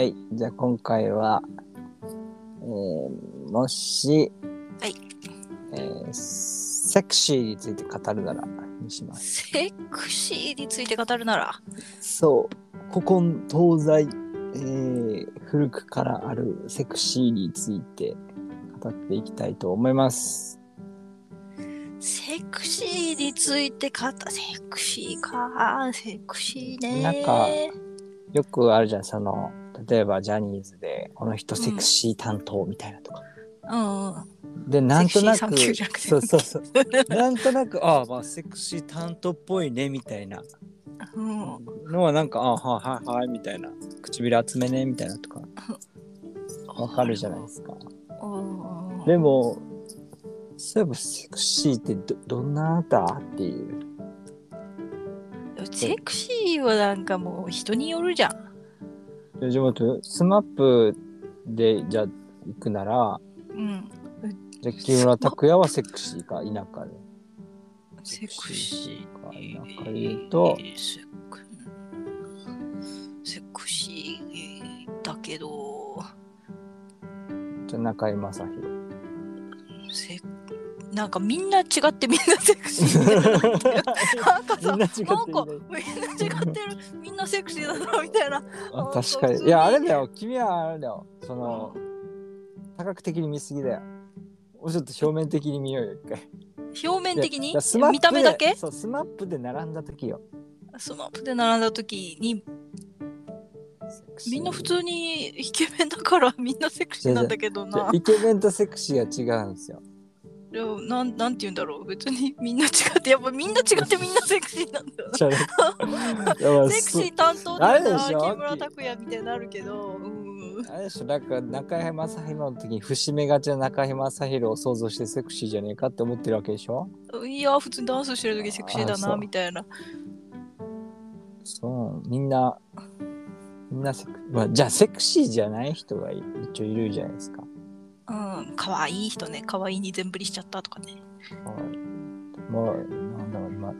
はい、じゃあ今回は、えーもし、はいえーセクシーについて語るならにします。セクシーについて語るなら？そう、古今東西、えー古くからあるセクシーについて語っていきたいと思います。セクシーについて語セクシーか。セクシーね。なんかよくあるじゃん、その、例えばジャニーズで、この人セクシー担当みたいなとか。うん。で、なんとなくそうそうそう。なんとなく、ああ、まあ、セクシー担当っぽいね、みたいなうん。のは、なんか、ああ、はいはいはい、みたいな。唇厚めね、みたいなとか、わかるじゃないですか。うんでも、そういえばセクシーってどどんなあなた？っていう。セクシーはなんかもう人によるじゃん。じゃあ、スマップで、じゃあ、行くなら、うん。じゃあ、木村拓哉はセクシーか、否かで。セクシー。か否かで言うと、セクシーだけど、じゃあ、中居正広。セなんかみんな違ってみんなセクシーなんかさみんな違ってなんかみんなみんな違ってるみんなセクシーだなみたいな確かに。いや、あれだよ。君はあれだよ。その、多角的に見すぎだよ。もうちょっと表面的に見ようよ、一回。表面的に？見た目だけ？そう、スマップで並んだ時よ。スマップで並んだ時にみんな普通にイケメンだからみんなセクシーなんだけどなイケメンとセクシーが違うんですよ。でもなんなんて言うんだろう。別に みんな違ってやっぱみんな違ってみんなセクシーなんだよ セクシー担当だでしょ？木村拓哉みたいになるけど、うん、あれでしょ、なんか中居正広の時に節目がちな中居正広を想像してセクシーじゃねえかって思ってるわけでしょ？いや普通にダンスしてる時セクシーだなみたいな。そう、みんな、みんなセク、まあ、じゃあセクシーじゃない人が一応いるじゃないですか。うん可愛い人ね可愛いに全振りしちゃったとかねはいもう、なんだろう、今、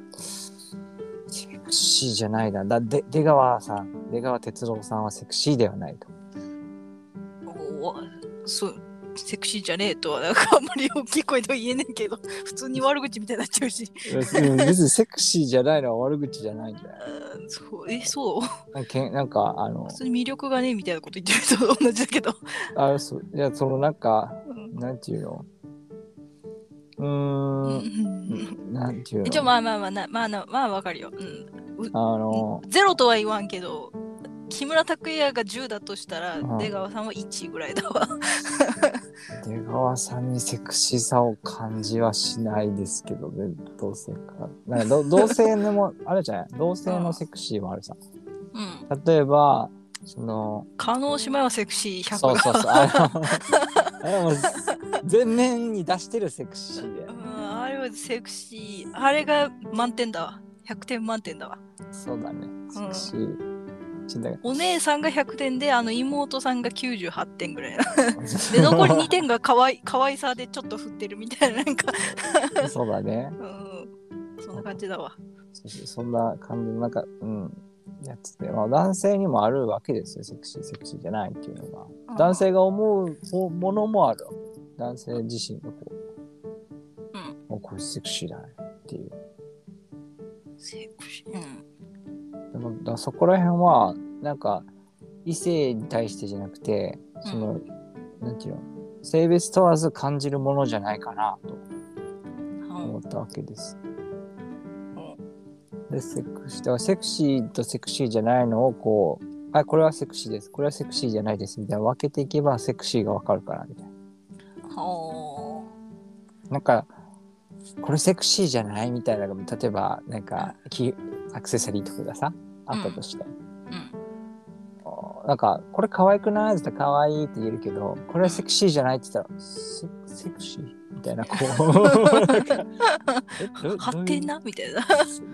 セクシーじゃないな。だで出川さん、出川哲朗さんはセクシーではないと。おおそうセクシーじゃねえとはなんかあんまり大きい声では言えねえけど 普通に悪口みたいになっちゃうし。うん別にセクシーじゃないのは悪口じゃないんじゃないえそう？なんかなんか、あの普、通に魅力がねえみたいなこと言ってる人と同じだけど、あそういや、そのなんか、うん。なんていうの？うん。ん、なんていうの？一応まあまあまあなまあなまあわかるよ、うん、うあの、ゼロとは言わんけど木村拓哉が10だとしたらうん出川さんは1ぐらいだわ 出川さんにセクシーさを感じはしないですけどね、同性か。なんかど 同性のも、あるじゃない？同性のセクシーもあるさ。うん例えば、その、加納姉妹はセクシー100そうそうそう。あれも全面に出してるセクシーで。うん、あれはセクシー。あれが満点だわ。100点満点だわ。そうだね。セクシー。ちんだお姉さんが100点で、あの妹さんが98点ぐらい。で、残り2点が可愛い可愛さでちょっと振ってるみたいな、なんか、そうだね。うん、そんな感じだわ。そんな感じの、なんか、うん、やつで、まあ、男性にもあるわけですよ、セクシー、セクシーじゃないっていうのが。男性が思うものもある。男性自身がこう、うん、おこれセクシーだねっていう。セクシー。うん。でもだそこら辺は、なんか、異性に対してじゃなくて、その、なんていうの、性別問わず感じるものじゃないかなと思ったわけです。で、セクシー、だからセクシーとセクシーじゃないのをこう、はい、これはセクシーです、これはセクシーじゃないです。みたいな分けていけばセクシーがわかるからみたいな。はなんか、これセクシーじゃない？みたいなのが、例えば、なんか、きアクセサリーとかがさ、あったとして。あ。うん。なんか、これ可愛くない？って言ったら可愛いって言えるけど、これはセクシーじゃないって言ったら、セセクシー？みたいな、こう。なんかえ ど発展な？みたいな。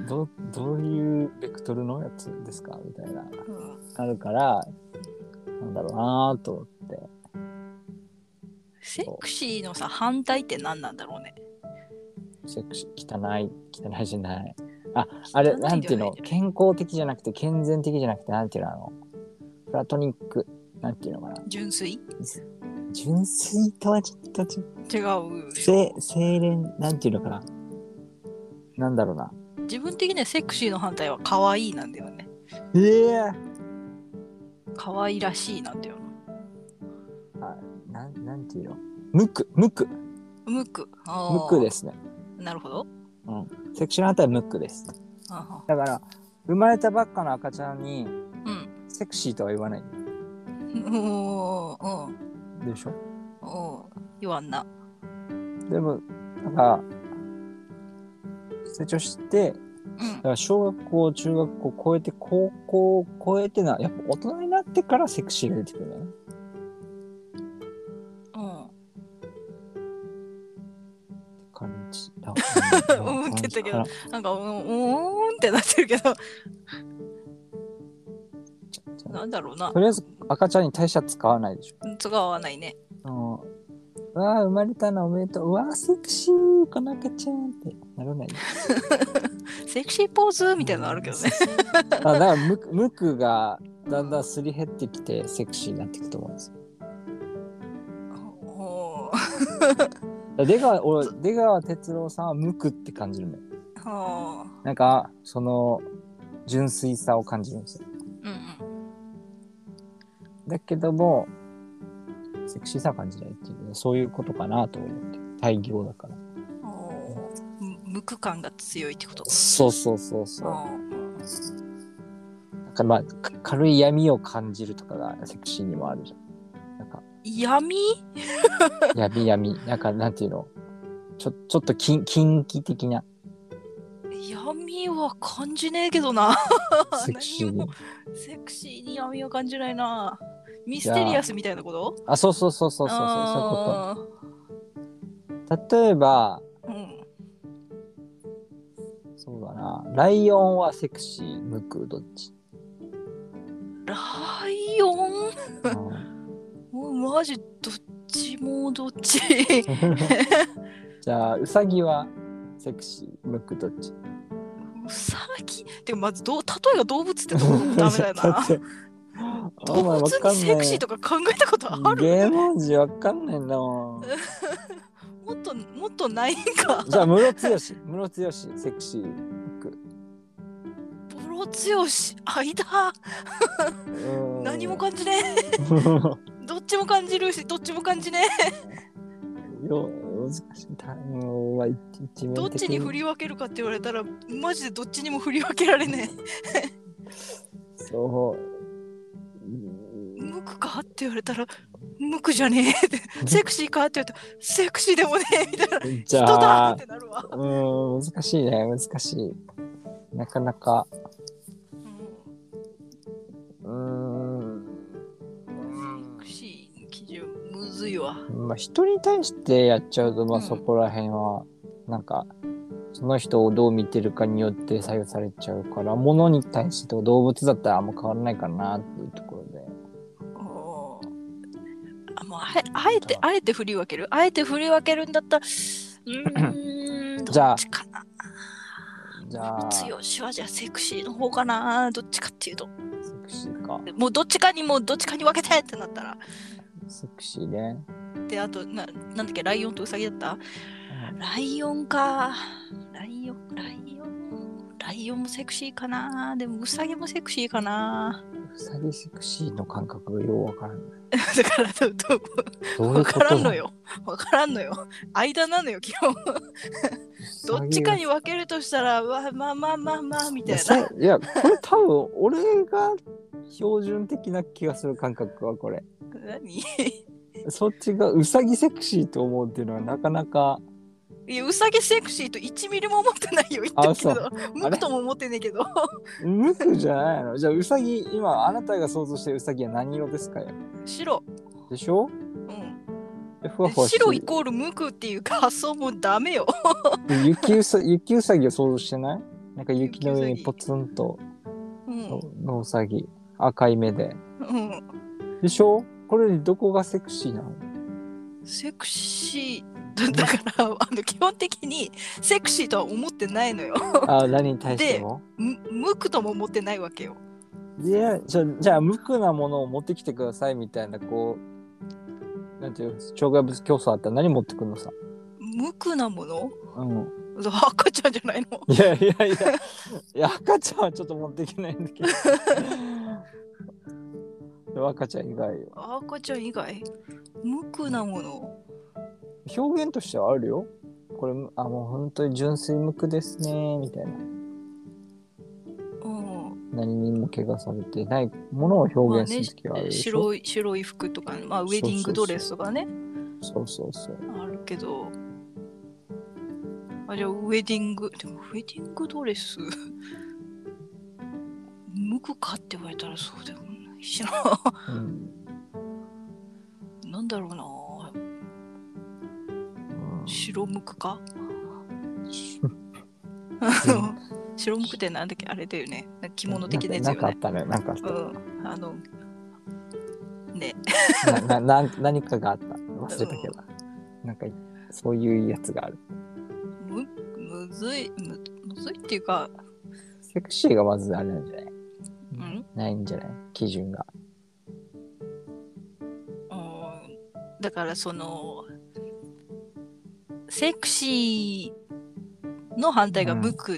どうどういうベクトルのやつですか？みたいな。うんあるから、なんだろうなぁと思って。セクシーのさ、反対って何なんだろうね。セクシー、汚い、汚いじゃない。あ、あれ、なんていうの？健康的じゃなくて健全的じゃなくて、なんていうのあの、プラトニック、なんていうのかな？純粋？純粋とはちょっと違う。違う。せ清廉、なんていうのかな？なんだろうな。自分的にはセクシーの反対は可愛いなんだよね。ええ可愛らしいなんだよなん、なんていうの？無垢、無垢、な。ムク。無垢ですすね。なるほど。セクシーの反対は無垢です。あはだから、生まれたばっかの赤ちゃんに、うん。セクシーとは言わない。おーうん。でしょ？おー言わんな。でも、なんか、成長して、うんだから小学校、中学校超えて、高校を超えてな、やっぱ大人になってからセクシーが出てくるね。うんって言ったけど感なんか、うん、うーんってなってるけど、なんだろうなと。りあえず赤ちゃんに代謝使わないでしょ。使わないね。うんうわあ、生まれたのおめでとう。うわあ、セクシー、この赤ちゃんってならない。セクシーポーズみたいなのあるけどね。あだから無、無垢がだんだんすり減ってきて、セクシーになっていくと思うんですよ。おーだから出川、俺、出川哲朗さんは無垢って感じるのよ。はなんか、その、純粋さを感じるんですよ。あうんだけども、セクシーさは感じないっていう、そういうことかなと思って。対義語だから。無垢感が強いってこと？そうそうそうそう。あなんかまあ、か軽い闇を感じるとかがセクシーにもあるじゃん。闇？闇闇。なんか、なんていうの？ちょ、ちょっとキン近畿的な闇は感じねえけどな。セクシーに。セクシーに闇は感じないな。ミステリアスみたいなこと？あ、そうそうそうそうそうそう、そうあいうこと。例えば、ーうん。そうだな。ライオンはセクシー、ムク、どっち、ライオン？うんもうマジどっちもどっち。じゃあ、ウサギはセクシー、ムク、どっち？うさぎ？てかまずどう例えが動物ってとこもダメだよな。動物にセクシーとか考えたことある？芸能人わかんないんだもん。もっともっとないんか。じゃあ、ムロツヨシ、ムロツヨシ、セクシー、ロ強し間。うん。何も感じね。え どっちも感じるしどっちも感じね。よ難しい。たうんまあ、一どっちに振り分けるかって言われたらマジでどっちにも振り分けられねそう。え無垢かって言われたら無垢じゃねえって。セクシーかって言われたらセクシーでもねえみたいな。じ人だっ、てなるわ、うん、難しいね、難しい。なかなか、うん。うん、セクシーの基準むずいわ。まあ、人に対してやっちゃうと、まあ、うん。そこら辺は、なんか、その人をどう見てるかによって左右されちゃうから、物に対してと動物だったらあんま変わらないかなっていうところで。おー。あもうあえあえてあえて振り分けるあえて振り分けるんだったら うーんどじゃあっちかな。じゃあ、セ強しはじゃあセクシーの方かなどっちかっていうとか。もうどっちかにもうどっちかに分けてってなったら。セクシーね。であとななんだっけライオンとウサギだった？うん。ライオンか。ライオンライオンライオンもセクシーかなでもウサギもセクシーかなうさぎセクシーの感覚がようわからない。だからどどういうことからんのよ分からんのよ間なのよ基本どっちかに分けるとしたら、うわまあまあまあまあみたいな。さいや、これ多分、俺が標準的な気がする感覚はこれ。何？そっちがうさぎセクシーと思うっていうのはなかなか、いや、うさぎセクシーと1ミリも思ってないよ、言ってるけど。ムクとも思ってねえけど。無垢じゃないの？じゃあうさぎ、今あなたが想像してるうさぎは何色ですか？よ白。でしょ？うん。でふわふわ白イコール無垢っていう発想もダメよ。る雪うさ雪うさぎを想像してない？なんか雪の上にポツンとうん。のうさぎ。赤い目で。うん。でしょ？これどこがセクシーなの？セクシー。だから、あの基本的にセクシーとは思ってないのよ。あ何に対しても？む無垢とも思ってないわけよ。いやじゃじゃあ無垢なものを持ってきてくださいみたいなこうなんていう障害物競争あったら何持ってくるのさ、無垢なもの？うん、赤ちゃんじゃないの？いやいやいやいや赤ちゃんはちょっと持っていけないんだけど。赤ちゃん以外は赤ちゃん以外？無垢なもの？表現としてはあるよ。これあもう本当に純粋無垢ですねみたいな。うん。何にも怪我されてないものを表現する時はあるでしょ、白い白い服とか、まあ、ウェディングドレスとかね。そうそうそう。あるけど。あじゃあウェディングでもウェディングドレス？無垢かって言われたらそうでもないしなうん。なんだろうな。うん白無垢か？うん。白無垢ってなんだっけ？あれだよね。なんか着物的なやつよね。なんかあったね。なんかあった。うん。あのね。ななな何かがあった。忘れたけど、なんかそういうやつがある。むむずいむむずいっていうかセクシーがまずあれなんじゃない？うん？ないんじゃない？基準が。うん。だからそのセクシーの反対が無垢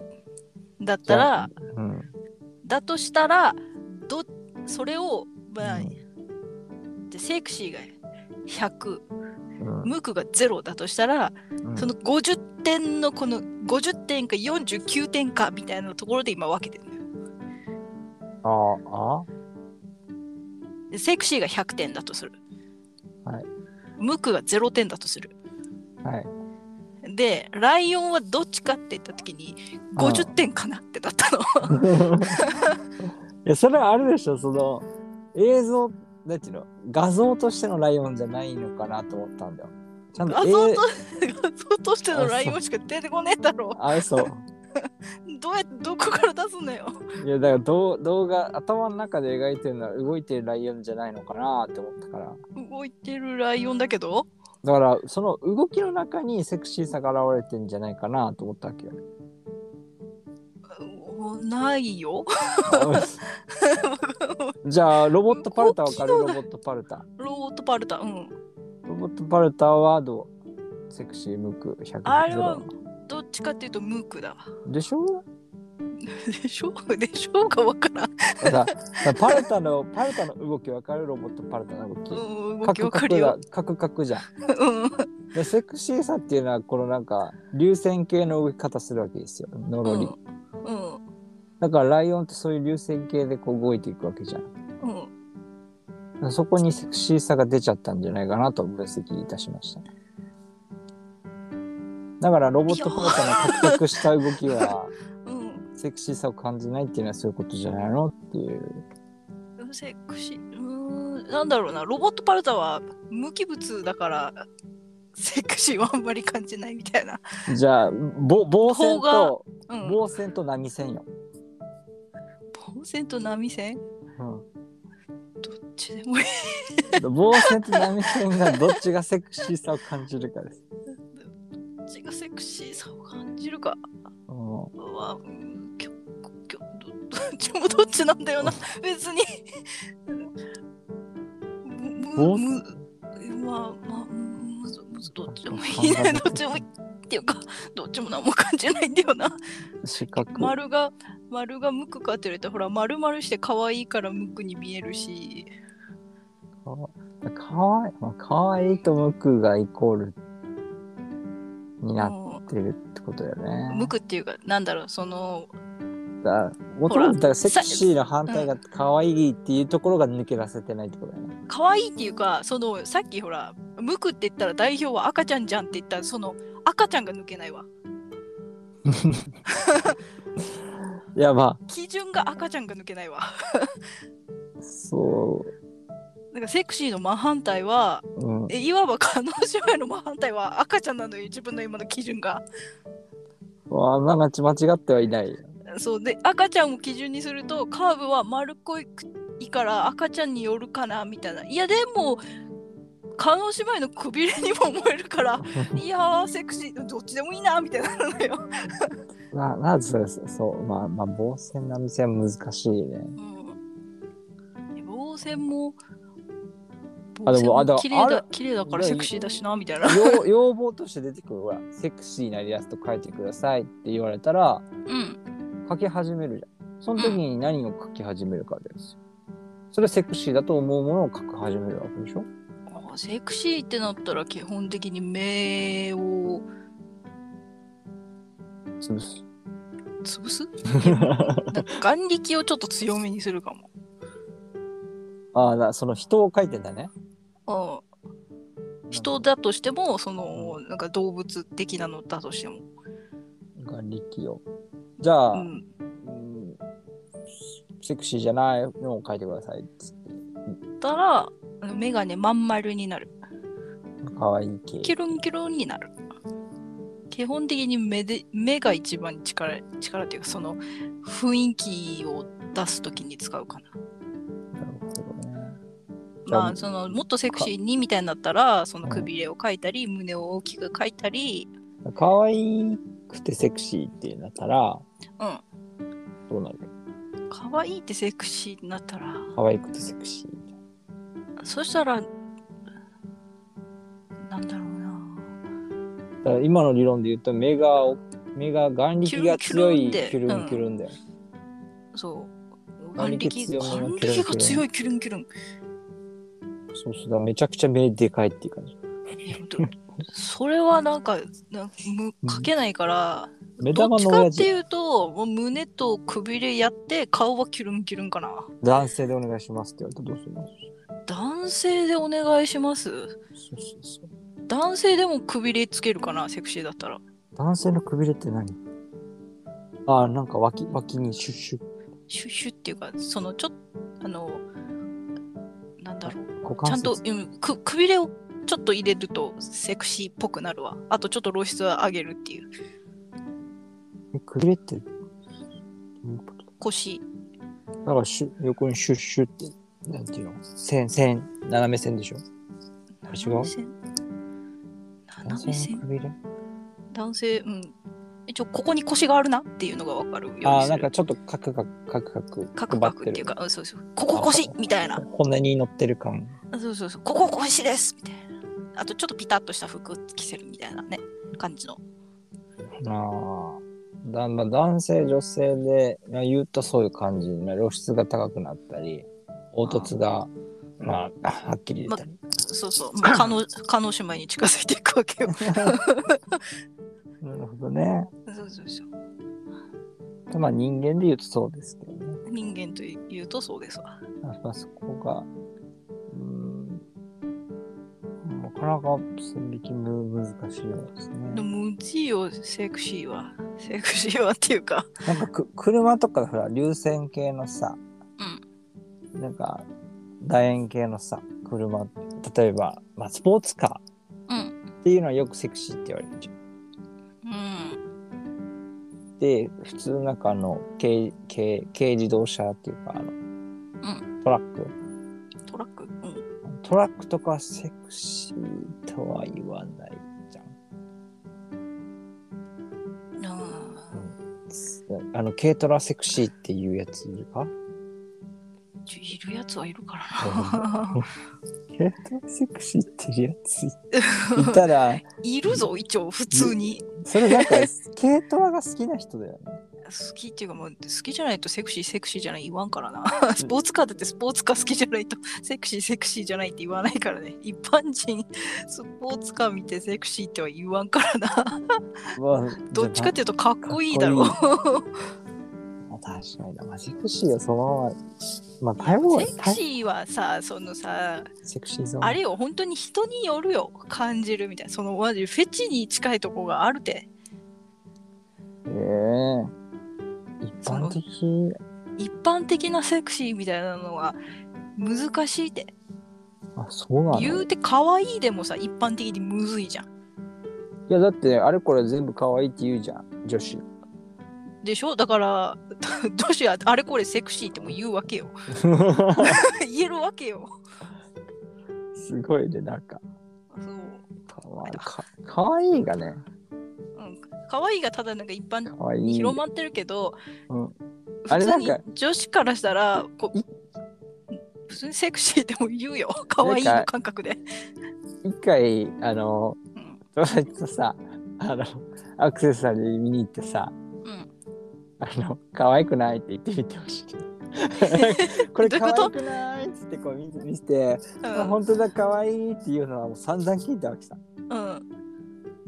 だったら、うん。だとしたらどそれを、まあうん。でセクシーが100うん。無垢が0だとしたら、うん。その50点のこの50点か49点かみたいなところで今分けてるのよ。ああでセクシーが100点だとする、はい。無垢が0点だとする。はいでライオンはどっちかって言った時に50点かなってなったの。いやそれはあるでしょその映像なんていうの画像としてのライオンじゃないのかなと思ったんだよ。ちゃんとえ画像と画像としてのライオンしか出てこねえだろあそうどうやってどこから出すのよ。いやだからどう動画頭の中で描いてるのは動いてるライオンじゃないのかなって思ったから。動いてるライオンだけど？だからその動きの中にセクシーさが現れてんじゃないかなと思ったわけよ。うないよ。じゃあロボットパルタわかるロボットパルタ。ロボットパルタ。うん。ロボットパルタはどう？セクシー無垢100あれはどっちかっていうと無垢だ。わでしょ？でしょ？でしょうか？わからん。だからだからパルタのパルタの動きわかるロボットパルタの動き。うん動きわかるよ。カクだカクじゃん。うん。でセクシーさっていうのはこのなんか流線形の動き方するわけですよ。ノロリ、うん。だからライオンってそういう流線形でこう動いていくわけじゃん。うん。そこにセクシーさが出ちゃったんじゃないかなと分析いたしました。だからロボットパルタのカクカクした動きはうんセクシーさを感じないっていうのはそういうことじゃないのっていう。セクシー。うーんなんだろうな。ロボットパルタは無機物だからセクシーはあんまり感じないみたいな。じゃあぼ棒線とうん。棒線と波線よ。棒線と波線？うん。どっちでもいい。棒線と波線がどっちがセクシーさを感じるかです。どっちがセクシーさを感じるか。うん。はちもどっちなんだよな別にむむまあまあむずむずどっちもいいねどっちもいいっていうかどっちも何も感じないんだよな四角。丸が丸が無垢かって言われたらほら丸々して可愛いから無垢に見えるしかわいい、まあ、かわいいと無垢がイコールになってるってことだよね。無垢っていうかなんだろうそのだもともとだからセクシーの反対が可愛いっていうところが抜け出せてないってことだよね。可愛いっていうかそのさっきほら無垢って言ったら代表は赤ちゃんじゃんって言ったらその赤ちゃんが抜けないわ。いやま基準が赤ちゃんが抜けないわ。あそだからセクシーの真反対はう、うん、えいわば叶姉妹の真反対は赤ちゃんなのよ自分の今の基準が。まあなんか間違ってはいない。よ。そうで赤ちゃんを基準にするとカーブは丸っこいから赤ちゃんによるかなみたいな。いやでも叶姉妹のくびれにも思えるから いやーセクシーどっちでもいいなみたいなのよ、ななぜそうまあまあ防線波線は難しいね。うん、線もあでも綺麗だ綺麗だからセクシーだしなみたいな。要要望として出てくる。ほらセクシーなイラスト描いてくださいって言われたらうん描き始めるじゃん。その時に何を描き始めるかですよ。それセクシーだと思うものを描き始めるわけでしょ？あセクシーってなったら基本的に目を。潰す。潰す？眼力をちょっと強めにするかも。ああだその人を描いてんだね。うん。人だとしてもそのなんか動物的なのだとしても、眼力をじゃあ、うん、うん。セクシーじゃないのを描いてくださいっつって。たらあの目がねまん丸になる。可愛い系。キュルンキュルンになる。基本的に目で目が一番力力っていうかその雰囲気を出すときに使うかな。なるほどね。じゃあまあそのもっとセクシーにみたいになったらそのくびれを描いたり、胸を大きく描いたり。可愛くてセクシーってなったらうん。どうなる？可愛いってセクシーになったら。可愛くてセクシー。そしたらなんだろうな。だから今の理論で言うと目が目が眼力が強いキュルンキュルンで。キュルンキュルンだよ、そう眼力眼力強めの眼力が強いキュルンキュルン。そうそう。だからめちゃくちゃ目でかいっていう感じ。それはなんかなむ書けないから目どっち玉の親父かっていうともう胸とくびれやって顔はキュルンキュルンかな。男性でお願いしますって言われたらどうするの？男性でお願いします？そうそうそう。男性でもくびれつけるかなセクシーだったら。男性のくびれって何？ああなんか脇脇にシュッシュ。ッシュッシュっていうかそのちょっとあのなんだろう。ちゃんと、節うん、くくびれをちょっと入れるとセクシーっぽくなるわ。あとちょっと露出を上げるっていう。えくびれってどういうこと腰だからシュ横にシュッシュってなんていうの？線線斜め線でしょ？あれ違う？斜め線。斜め線。くびれ男性うん。一応ここに腰があるなっていうのがわかるようにする。ああなんかちょっとカクカクカクカクカクカクっていうか、うんそうそう、ここ腰みたいな。骨に乗ってる感。あそうそうそう、ここ腰ですみたいな。あとちょっとピタッとした服着せるみたいなね、感じの。ああだまあ男性女性でまあ言うとそういう感じ、まあ、露出が高くなったり凹凸がまあはっきり出たり、そうそう、まあ、叶叶 姉妹に近づいていくわけよ。なるほどねそうそうそう。まあ人間で言うとそうですけどね人間というとそうですわ。やっぱそこがうーんなかなか線引きむ難しいようですねでも、むずいよ、セクシーは。セクシーはっていうか。なんかく車とかほら流線形のさ、なんか楕円形のさ車例えば、まあ、スポーツカうん。ーっていうのはよくセクシーって言われるじゃん。うん。で普通なんかあの軽軽軽自動車っていうかあの、トラックトラック？うん。トラックとかはセクシーとは言わないあの軽トラセクシーっていうやついるか？いるやつはいるからな。軽トラセクシーっていうやつ？いたらいるぞ、一応、普通に。それなんか軽トラが好きな人だよね。好きっていうかもう好きじゃないとセクシーセクシーじゃない言わんからな。スポーツカーだってスポーツカー好きじゃないとセクシーセクシーじゃないって言わないからね。一般人スポーツカー見てセクシーっては言わんからな。まあどっちかっていうとかっこいいだろう。確かにセクシーはそのまま。まあ、セクシーはさ、そのさ、セクシーゾーン。あれよ、本当に人によるよ、感じるみたいな。そのマジフェチに近いとこがあるて。ええ一般的？一般的なセクシーみたいなのは難しいって。あ、そうなの？言うて可愛いでもさ、一般的にむずいじゃん。いや、だって、あれこれ全部可愛いって言うじゃん、女子。でしょ？だから、どうしようあれこれセクシーっても言うわけよ。言えるわけよ。すごいね、なんか。そう。かわいい。かかわいいがね、うん。可愛いがただなんか一般。に広まってるけど、うんあれなんか女子からしたらこ普普通にセクシーでも言うよ。可愛いの感覚で。一回、あの、うん。友達とさ、あの、アクセサリー見に行ってさ、うん。あの、可愛くないって言ってみてほしい。これ可愛くないっつってこう見て、あうん。本当だ可愛いっていうのはもう散々聞いたわけさ。うん。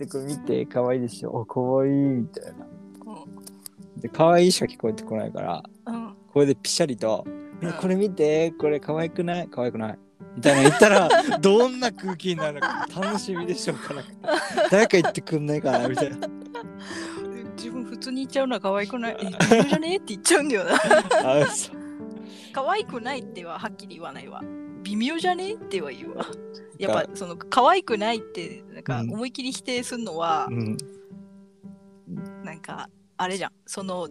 で、これ見て可愛いでしょ。お、可愛いみたいな。うんで、可愛いしか聞こえてこないから、うん。これでピシャリと、これ見て、これ可愛くない？可愛くない？みたいな言ったら、どんな空気になるのか楽しみでしょうから。誰か言ってくんないかなみたいな。自分普通に言っちゃうのは可愛くない。え、じゃね？えって言っちゃうんだよな。あそう可愛くないってははっきり言わないわ。微妙じゃね？えっては言うわ。やっぱその可愛くないってなんかうん思い切り否定するのはうん、なんかあれじゃん。その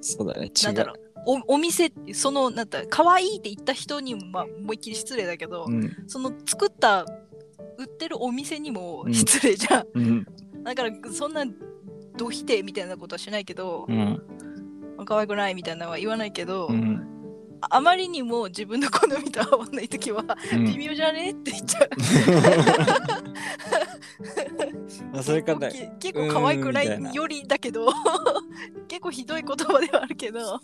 そうだね。違う。なんだろう。おお店そのなんだ可愛いって言った人にもまあ思いっきり失礼だけど、うん、その作った売ってるお店にもうん失礼じゃん。うん、だからそんなど否定みたいなことはしないけど、うん、可愛くないみたいなのは言わないけど、うん。ああまりにも自分の好みと合わないときは、うん微妙じゃねって言っちゃう。あそれかね。結構可愛くないよりだけど結構ひどい言葉ではあるけど、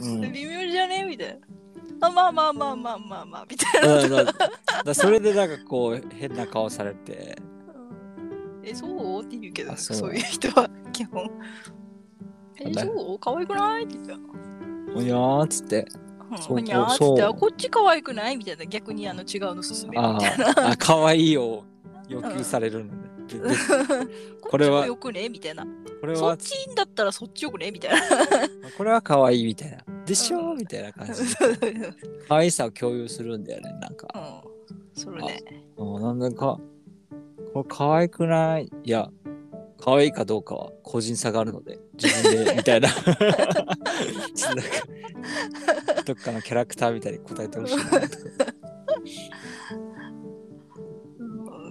うん、微妙じゃねみたいな。あまあまあまあまあまあまあみたいな。だだだそれでなんかこう変な顔されて、え、そう？って言うけど、あそそうういう人は基本。え、だそう？可愛くない？って言った。おやーっつって、うんそうほにゃーって、あこっち可愛くない？みたいな、逆にあの違うの勧めるみあたいな。ーあ、可愛いを要求されるのね。でで ここれはっちもよくね？みたいな。これはそっ、ちだったらそっちよくね？みたいな。これは可愛いみたいな。でしょ？うんみたいな感じ。可愛さを共有するんだよね、なんか。うんそれね。うんなんだか、これ可愛くない？いや、可愛いかどうかは個人差があるので、自分で、みたいな。どっかのキャラクターみたいに答えてほしいな。う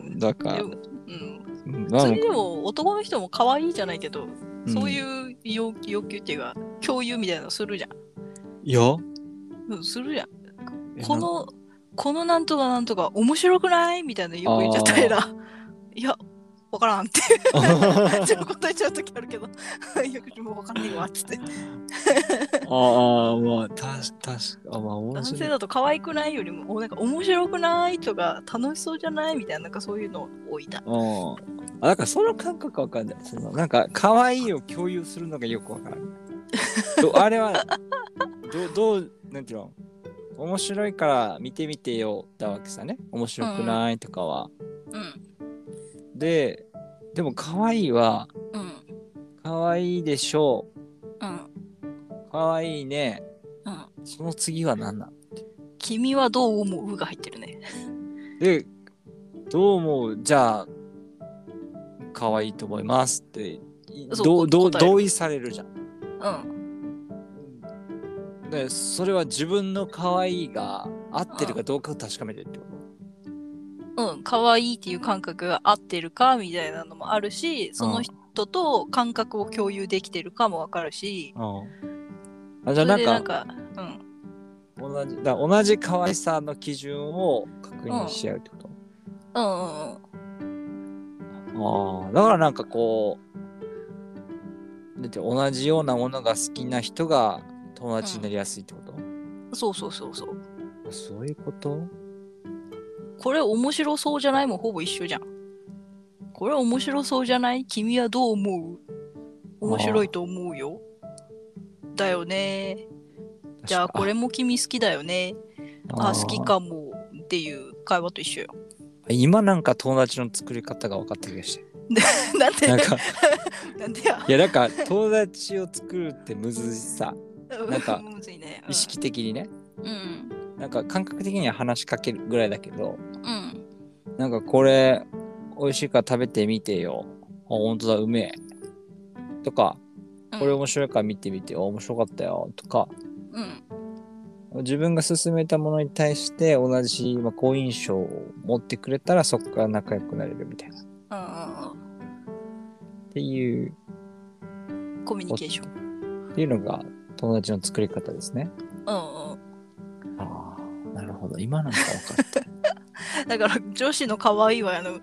ん。だからで、もうん。うん。まあ普通にでも男の人も可愛いじゃないけど、うん。そういう要要求っていうか共有みたいなのするじゃん。いや、うん、するじゃん。えこのこのなんとかなんとか面白くない？みたいなよく言っちゃったら、いや、わからんって。ちょっと答えちゃうときあるけど、いや、もうわかんねえわっつって。ああ、まあ、たし、たし、あ、まあ、面男白い。性だと可愛くないよりも、おなんか面白くないとか、楽しそうじゃないみたいな、なんかそういうの多いな。うん。あ、だからその感覚わかんない。その、なんか、可愛いを共有するのがよくわからない。ど あれは、どどう、なんていうの？面白いから見てみてよだわけさね。面白くないとかは。うん。で、でも可愛いは、うん。可愛いでしょうん。う。可愛いね。うん。その次は何なの君はどう思う？が入ってるね。で、どう思う？じゃあ、可愛いと思いますって、そうどうどう答える同意されるじゃん。うん。で、それは自分の可愛いが合ってるかどうかを確かめてるってこと？うん。可愛いっていう感覚が合ってるかみたいなのもあるし、その人と感覚を共有できてるかもわかるし、うん。あじゃあなんかんか、うん。同じだ同じ可愛さの基準を確認し合うってこと、うんうんうん。ああだからなんかこうだって同じようなものが好きな人が友達になりやすいってこと、そうそうそうそう。あそういうこと？これ面白そうじゃない？もほぼ一緒じゃん。これ面白そうじゃない？君はどう思う？面白いと思うよ。だよね。じゃあこれも君好きだよね。あ、好きかもっていう会話と一緒よ。あ今なんか友達の作り方が分かった気がしてなんで？なんか なんでや？いやなんか友達を作るってむずいさなんか。意識的にねうん。なんか感覚的には話しかけるぐらいだけどうん。なんかこれ美味しいから食べてみてよ。あ、本当だ、うめえ。とか、うん。これ面白いから見てみてよ。面白かったよ。とか、うん。自分が勧めたものに対して同じ、まあ、好印象を持ってくれたらそこから仲良くなれるみたいな。っうんていう。コミュニケーション。っていうのが友達の作り方ですね。うんうん。あほど。今なんか分かった。だから女子の可愛いはあの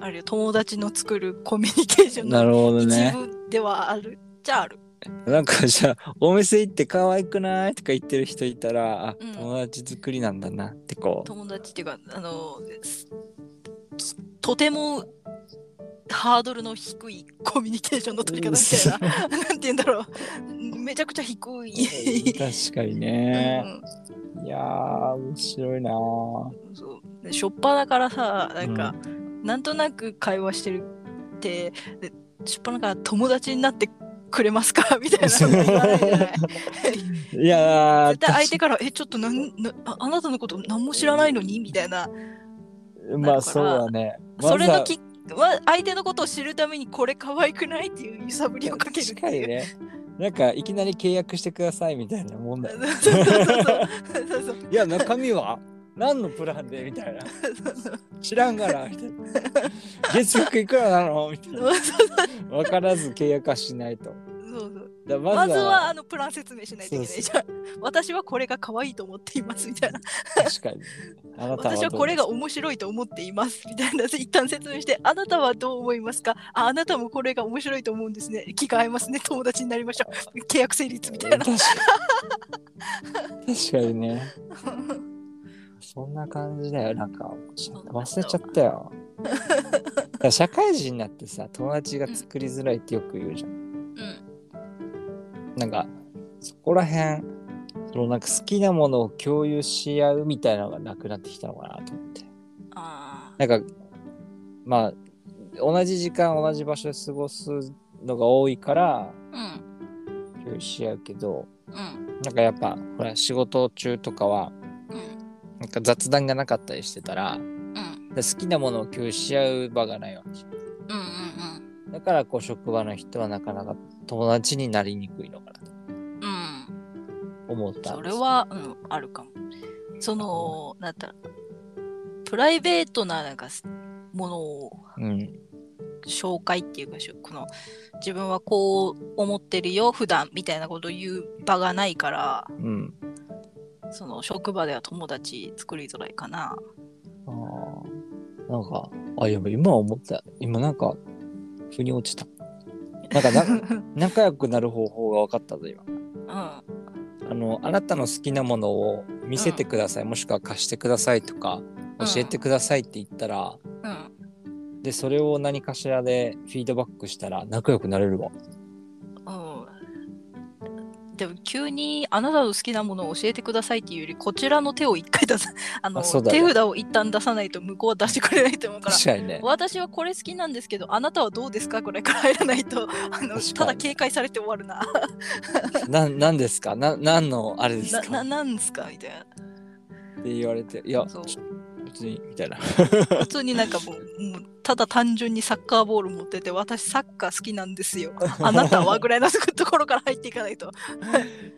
あれよ友達の作るコミュニケーションなのるほど一ね部ではある。じゃある。なんかじゃあお店行って可愛くない？とか言ってる人いたらあ、うん。友達作りなんだなってこう。友達っていうかあのすとてもハードルの低いコミュニケーションの取り方みたいななんて言うんだろう。めちゃくちゃ低い。確かにね、うん。いやー面白いな。ーそう。でしょっぱだからさなんか、なんとなく会話してるってでしょっぱだから友達になってくれますか？みたいな。の言わないじゃないいやー絶対相手から「えちょっとなんなああなたのこと何も知らないのに?」みたいな、まあそうだね。それのきは相手のことを知るためにこれ可愛くないっていう揺さぶりをかける。かにね。なんかいきなり契約してくださいみたいなもんだいや中身は？何のプランで？みたいな。知らんがな。みたいな月額いくらなの？みたいな。分からず契約はしないとだままずはずはあのプラン説明しないといけない。じゃん。私はこれが可愛いと思っていますみたいな。確かにあなたは私はこれが面白いと思っていますみたいな。一旦説明してあなたはどう思いますか？ああなたもこれが面白いと思うんですね。気が合いますね。友達になりましょう。契約成立みたいな。確かに。確かにね。そんな感じだよ。なんか忘れちゃったよ。社会人になってさ友達が作りづらいってよく言うじゃん。うんなんかそこら辺そのなんか好きなものを共有し合うみたいなのがなくなってきたのかなと思って。あなんかまあ同じ時間同じ場所で過ごすのが多いからーうん共有し合うけどうん。なんかやっぱほら仕事中とかはうんなんか雑談がなかったりしてたらうん。好きなものを共有し合う場がないわけじゃんうんうんだからこう職場の人はなかなか友達になりにくいのかなと思ったそれは、うん、あるかも。そのなんだったらプライベートななんかものをうん紹介っていうかこの自分はこう思ってるよ普段みたいなことを言う場がないからうんその職場では友達作りづらいかな。あー。なんかあいや今思った。今なんか腑に落ちた。なんかな 仲良くなる方法が分かったぞ今。うん。あのあなたの好きなものを見せてください、もしくは貸してくださいとかうん。教えてくださいって言ったら、うん。でそれを何かしらでフィードバックしたら仲良くなれるわ。うんでも急にあなたの好きなものを教えてくださいっていうよりこちらの手を一回出さ あのね。手札を一旦出さないと向こうは出してくれないと思うから確かにね。私はこれ好きなんですけどあなたはどうですか？これから入らないと。あのただ警戒されて終わるな。ななんですか？な何のあれですなか？ななんですか？みたいな。って言われていやちょ別にみたいな。普通になんかもうもうただ単純にサッカーボール持ってて私サッカー好きなんですよ。あなたはぐらいのところから入っていかないと。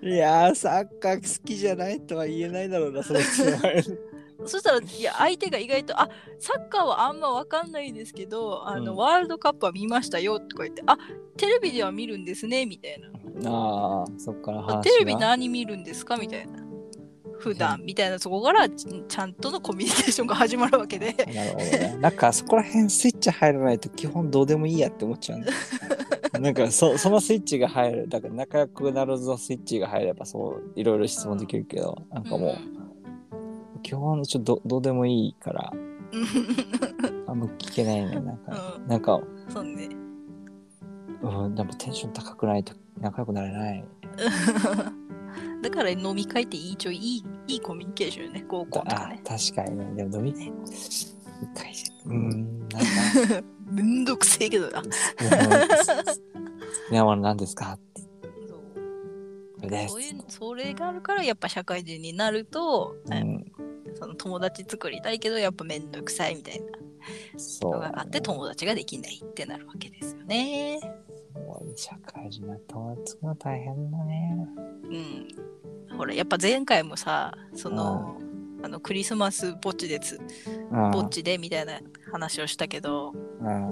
いやーサッカー好きじゃないとは言えないだろうなそそしたらいや相手が意外とあサッカーはあんま分かんないですけどあの、うん。ワールドカップは見ましたよとか言ってあテレビでは見るんですねみたいな。ああそっからあ話がテレビ何見るんですかみたいな普段みたいなそこからちちゃんとのコミュニケーションが始まるわけで なるほどね。なんかそこら辺スイッチ入らないと基本どうでもいいやって思っちゃうんだ。なんかそそのスイッチが入る。だから仲良くなるぞスイッチが入ればそういろいろ質問できるけど、なんかもう基本ちょっとどどうでもいいからうん あんま聞けないね。なんか、うんなんか、そうねうん、でもテンション高くないと仲良くなれない。だから飲み会っていいちょいいいいコミュニケーションよね。合コンとかあね確かにね。でも飲み会じゃうん、なんか、めんどくせえけどな。うん好きなもの何ですか？って。そう。ですそういうそれがあるからやっぱ社会人になると、うん、その友達作りたいけどやっぱめんどくさいみたいなそうだね、のがあって友達ができないってなるわけですよね。もう社会人になった友達作るの大変だね。うん。ほらやっぱ前回もさその、あのクリスマスぼっちです。うん。ぼっちでみたいな話をしたけどうん。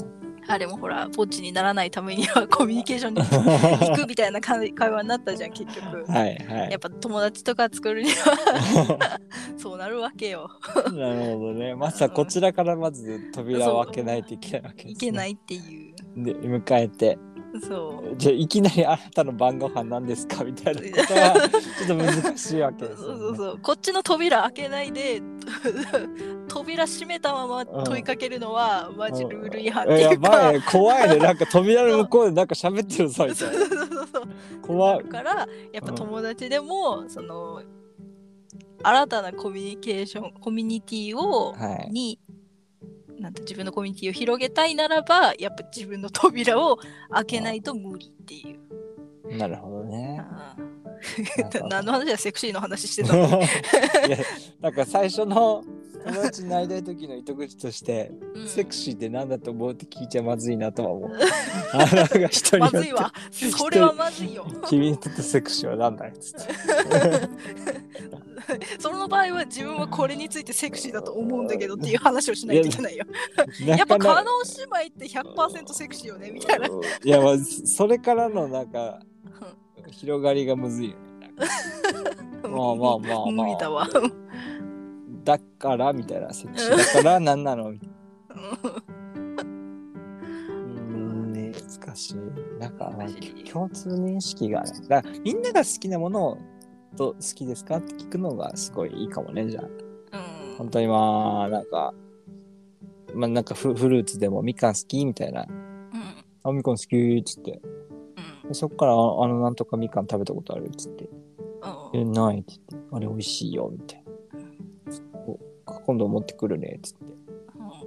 あれもほら、ぼっちにならないためには コミュニケーションに 行くみたいな会会話になったじゃん、結局。はいはい。やっぱ友達とか作るには そうなるわけよ。なるほどね。まずはこちらからまず扉を開けないといけないわけです、ね、いけないっていう。で迎えてそう。じゃあいきなりあなたの晩ご飯何ですかみたいなことはちょっと難しいわけですね、うそうそう。こっちの扉開けないで 扉閉めたまま問いかけるのはマジルール違反っていうか。ばいね怖いね。なんか扉の向こうでなんか喋ってるぞみたいな。そう。そうそうそう怖いだからやっぱ友達でも、その新たなコミュニケーションコミュニティを、はい。になんて自分のコミュニティを広げたいならばやっぱ自分の扉を開けないと無理っていう。なるほどね。何の話だセクシーの話してたの？なんか最初の友達になりたい時の糸口として、うん。セクシーって何だと思うって聞いちゃまずいなとは思う。まずいわ。それはまずいよ。君にとってセクシーは何だいっつって。その場合は自分はこれについてセクシーだと思うんだけどっていう話をしないといけないよ。やっぱ加納姉妹って100%セクシーよねみたいな。いやまあそれからのなんか広がりがむずいよね。まあまあまあまあ無理だわ。だからみたいなセクシーだから何なのみたいな。うん難しい。なんか、共通認識がね。みんなが好きなものをと好きですか？って聞くのがすごいいいかもねじゃあ。うん本当にまあなんかまあなんかフフルーツでもみかん好きみたいな。うんあみかん好きっつって。うんでそっからああのなんとかみかん食べたことあるっつって。え、ないっつって。あれ美味しいよみたいな。お今度持ってくるねっつって。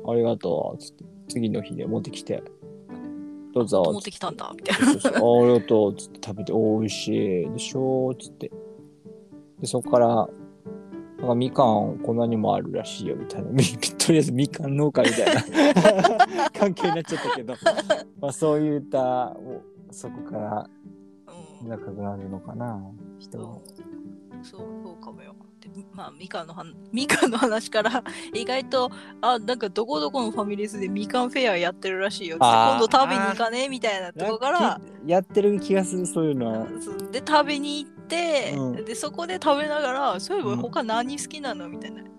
ありがとうっつって。次の日で持ってきて。どうぞ持ってきたんだみたいそうそうあありがとうっつって食べて、お美味しいでしょっつって。で、そこから、なんかみかんこんなにもあるらしいよみたいな。み とりあえずみかん農家みたいな 関係になっちゃったけど、まあそういった、そこから仲良くなるのかな、人は。そうそうかもよ。でまあみかんの話みかんの話から意外とあなんかどこどこのファミレスでみかんフェアやってるらしいよ今度食べに行かねみたいなとこからやってる気がする、そういうのは。で食べに行って、うんでそこで食べながらそういえばうん他何好きなの？みたいな。いや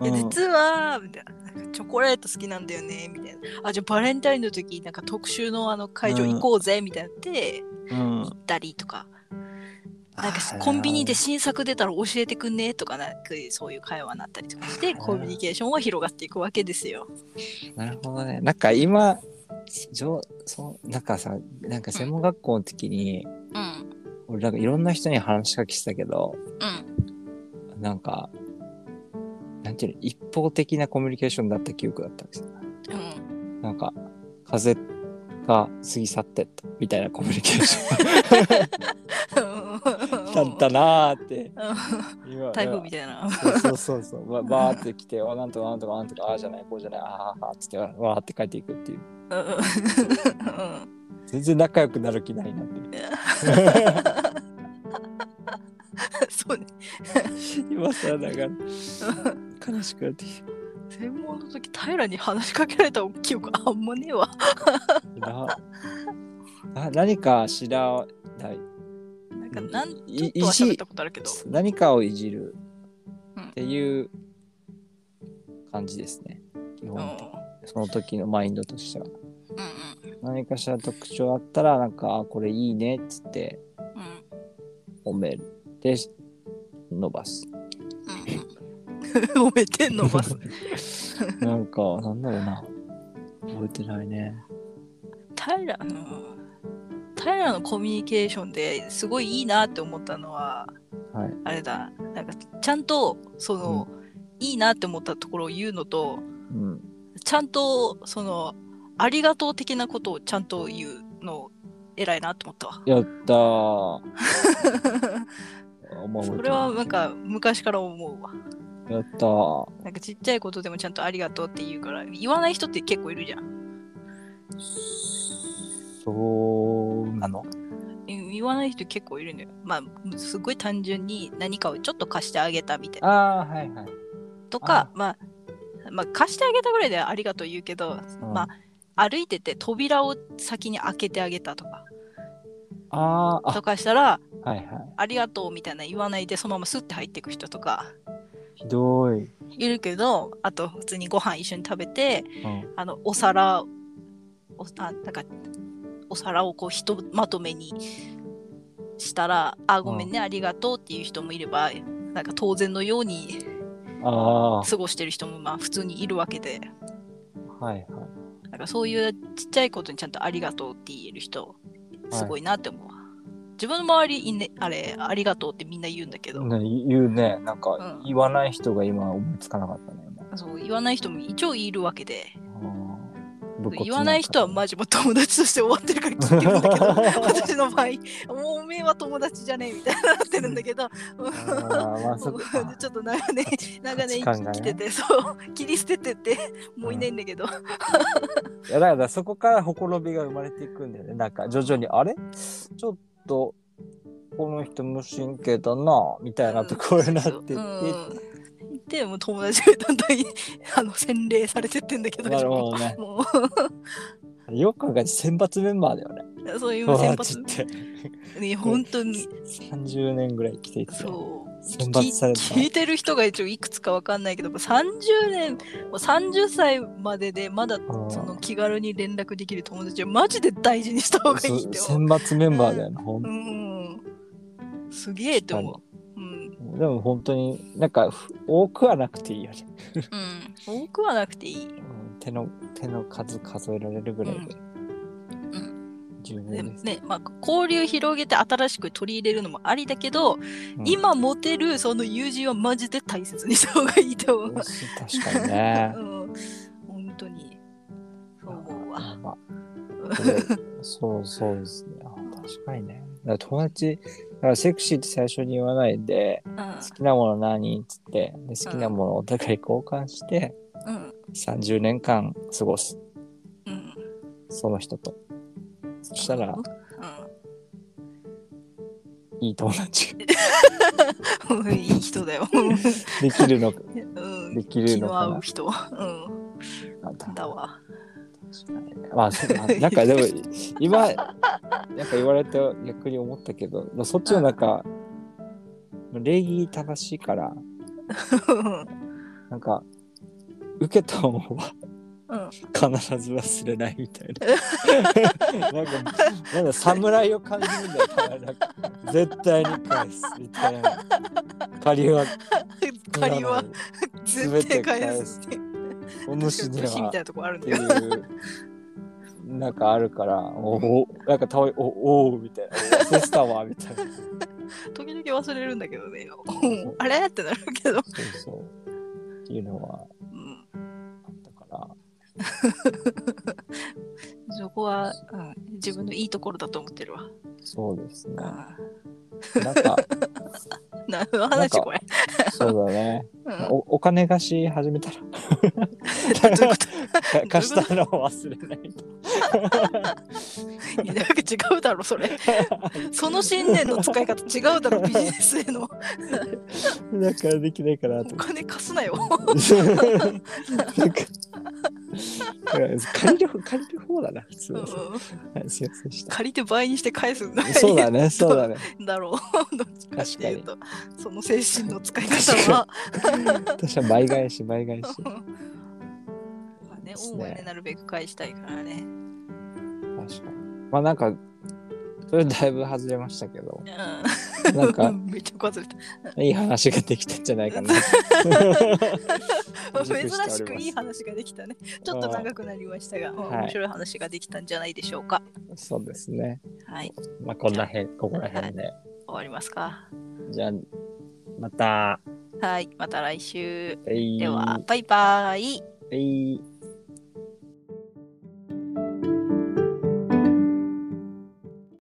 うん実はみたいなチョコレート好きなんだよねみたいな。あじゃあバレンタインの時なんか特集のあの会場行こうぜみたいなってうん行ったりとか。なんかコンビニで新作出たら教えてくんねとかなんかそういう会話になったりとかしてコミュニケーションは広がっていくわけですよ。なるほどね。なんか今、じょそうなんかさ、なんか専門学校の時に、うん俺なんかいろんな人に話しかけてたけど、うんなんか、なんていうの、一方的なコミュニケーションだった記憶だったんですよ。うんなんか、風が過ぎ去ってったみたいなコミュニケーションだったなーって。今台風みたいな。そうそうそうそう。わバーって来て、あなんとかなんとかなんとか、ああじゃない、こうじゃない、ああああっつって、わーって帰っていくっていう。うん全然仲良くなる気ないなってる。そうね。今さ、なんか悲しくなってき専門の時平に話しかけられた記憶あんまねえわ。たな。な何か知らない。なんかなんいちょっとは喋ったことあるけど。何かをいじるうんっていう感じですね。基うん本的にその時のマインドとしては。うん何かしら特徴あったら、なんか、あこれいいねっつってうん褒める。で、伸ばす。うん。褒めてんのバス。なんか、なんだろうな。覚えてないね。平の平のコミュニケーションですごいいいなって思ったのははい。あれだなんかちゃんとその、いいなって思ったところを言うのとうん。ちゃんとそのありがとう的なことをちゃんと言うの偉いなって思ったわ。やったー。それはなんか昔から思うわ。やったー。なんかちっちゃいことでもちゃんとありがとうって言うから言わない人って結構いるじゃん。そうなの言わない人結構いるのよ。まあすごい単純に何かをちょっと貸してあげたみたいな。ああ、はいはい。とか、まあ、まあ貸してあげたぐらいではありがとう言うけど、うんまあ歩いてて扉を先に開けてあげたとか。あーとかしたらあ、はいはい。ありがとうみたいな言わないでそのままスッて入っていく人とか。ひどい。いるけどあと普通にご飯一緒に食べてうん、あのお皿おあなんかお皿をこうひとまとめにしたら「あごめんね、ありがとう」っていう人もいればなんか当然のようにあ過ごしてる人もまあ普通にいるわけで。あ、はいはい。なんかそういうちっちゃいことにちゃんと「ありがとう」って言える人すごいなって思う。わ、自分の周りいねあれ「ありがとう」ってみんな言うんだけど、ね、言うね。なんかうん。言わない人が今思いつかなかったね。今そう言わない人も一応いるわけで言わない人はマジもう友達として終わってるから聞いてるんだけど 私の場合もうおめえは友達じゃねえみたいになってるんだけどまあ ちょっと長年長年生きててそう切り捨ててってもういないんだけど、いやだからそこからほころびが生まれていくんだよね。なんか徐々に、あれ？ちょっと、この人無神経だな、みたいなところになってって、うんでもう友達がだんだん あの洗礼されてってんだけどなるほどね。もよく考えて選抜メンバーだよね。うそういう友先達発って。ね本当に30年ぐらい生きていて。そう選抜された。聞いてる人が一応いくつかわかんないけど30年もう30歳まででまだうんその気軽に連絡できる友達はマジで大事にした方がいいって選抜メンバーだよね、ほんう。うん。すげえって思う。うん。でも本当になんかふ多くはなくていいよね。うん。多くはなくていい。うん手の手の数数えられるぐらいでうん。十分です。でね、まあ、交流広げて新しく取り入れるのもありだけど、うん今持てるその友人はマジで大切にした方がいいと思う。確かにね う。ん。本当に。そう思うわ。まあそうそうですね。あ確かにね。友達、だからセクシーって最初に言わないで、うん。好きなもの何っつってで、好きなものをお互い交換して、うん。30年間過ごす。うん。その人と。そしたら、ういい友達。いい人だよ。できるのか。うん。できる気ののかな合う人。うん。だわ。まあ、なんかでも、今、なんか言われて逆に思ったけど、まあ、そっちのなんか、礼儀正しいから、なんか、受けたものはうん。必ず忘れないみたいな。なんか、なんだ、侍を感じるんだよか。絶対に返すみたいな。借りは、借りは全絶て対返すって。お主には年みたいなとこあるんだよ。なんかあるから、おお、なんかたわい、おおみたいな、忘れてたわ、みたいな。時々忘れるんだけどね。うんあれ？ってなるけど。そうそう。っていうのはうんあったから、そこは、うん、自分のいいところだと思ってるわ。そうですね。あなんか、何の話なんかこれ。そうだね。うんおお金貸し始めたら。貸したのを忘れないと。いやなんか違うだろ、それ。その信念の使い方違うだろ、ビジネスへの。だからできないかなおと。金貸すなよ。借りる借りる方だな、普通は。うんはいすいませんでした。借りて倍にして返すんだそうだね、そうだね。だろう。どっちかっていうと、その精神の使い方は。私は倍返し、倍返し。まあね、ですね恩はね、なるべく返したいからね。確かに。まあなんか、それだいぶ外れましたけど、うん。なんかめっちゃ忘れた。いい話ができたんじゃないかな。珍しくいい話ができたね。ちょっと長くなりましたが、まあはい面白い話ができたんじゃないでしょうか。そうですね。はい、まあこんな辺、ここら辺で。終わりますか。じゃあ、また。はい、また来週。えいでは、バイバイ。えい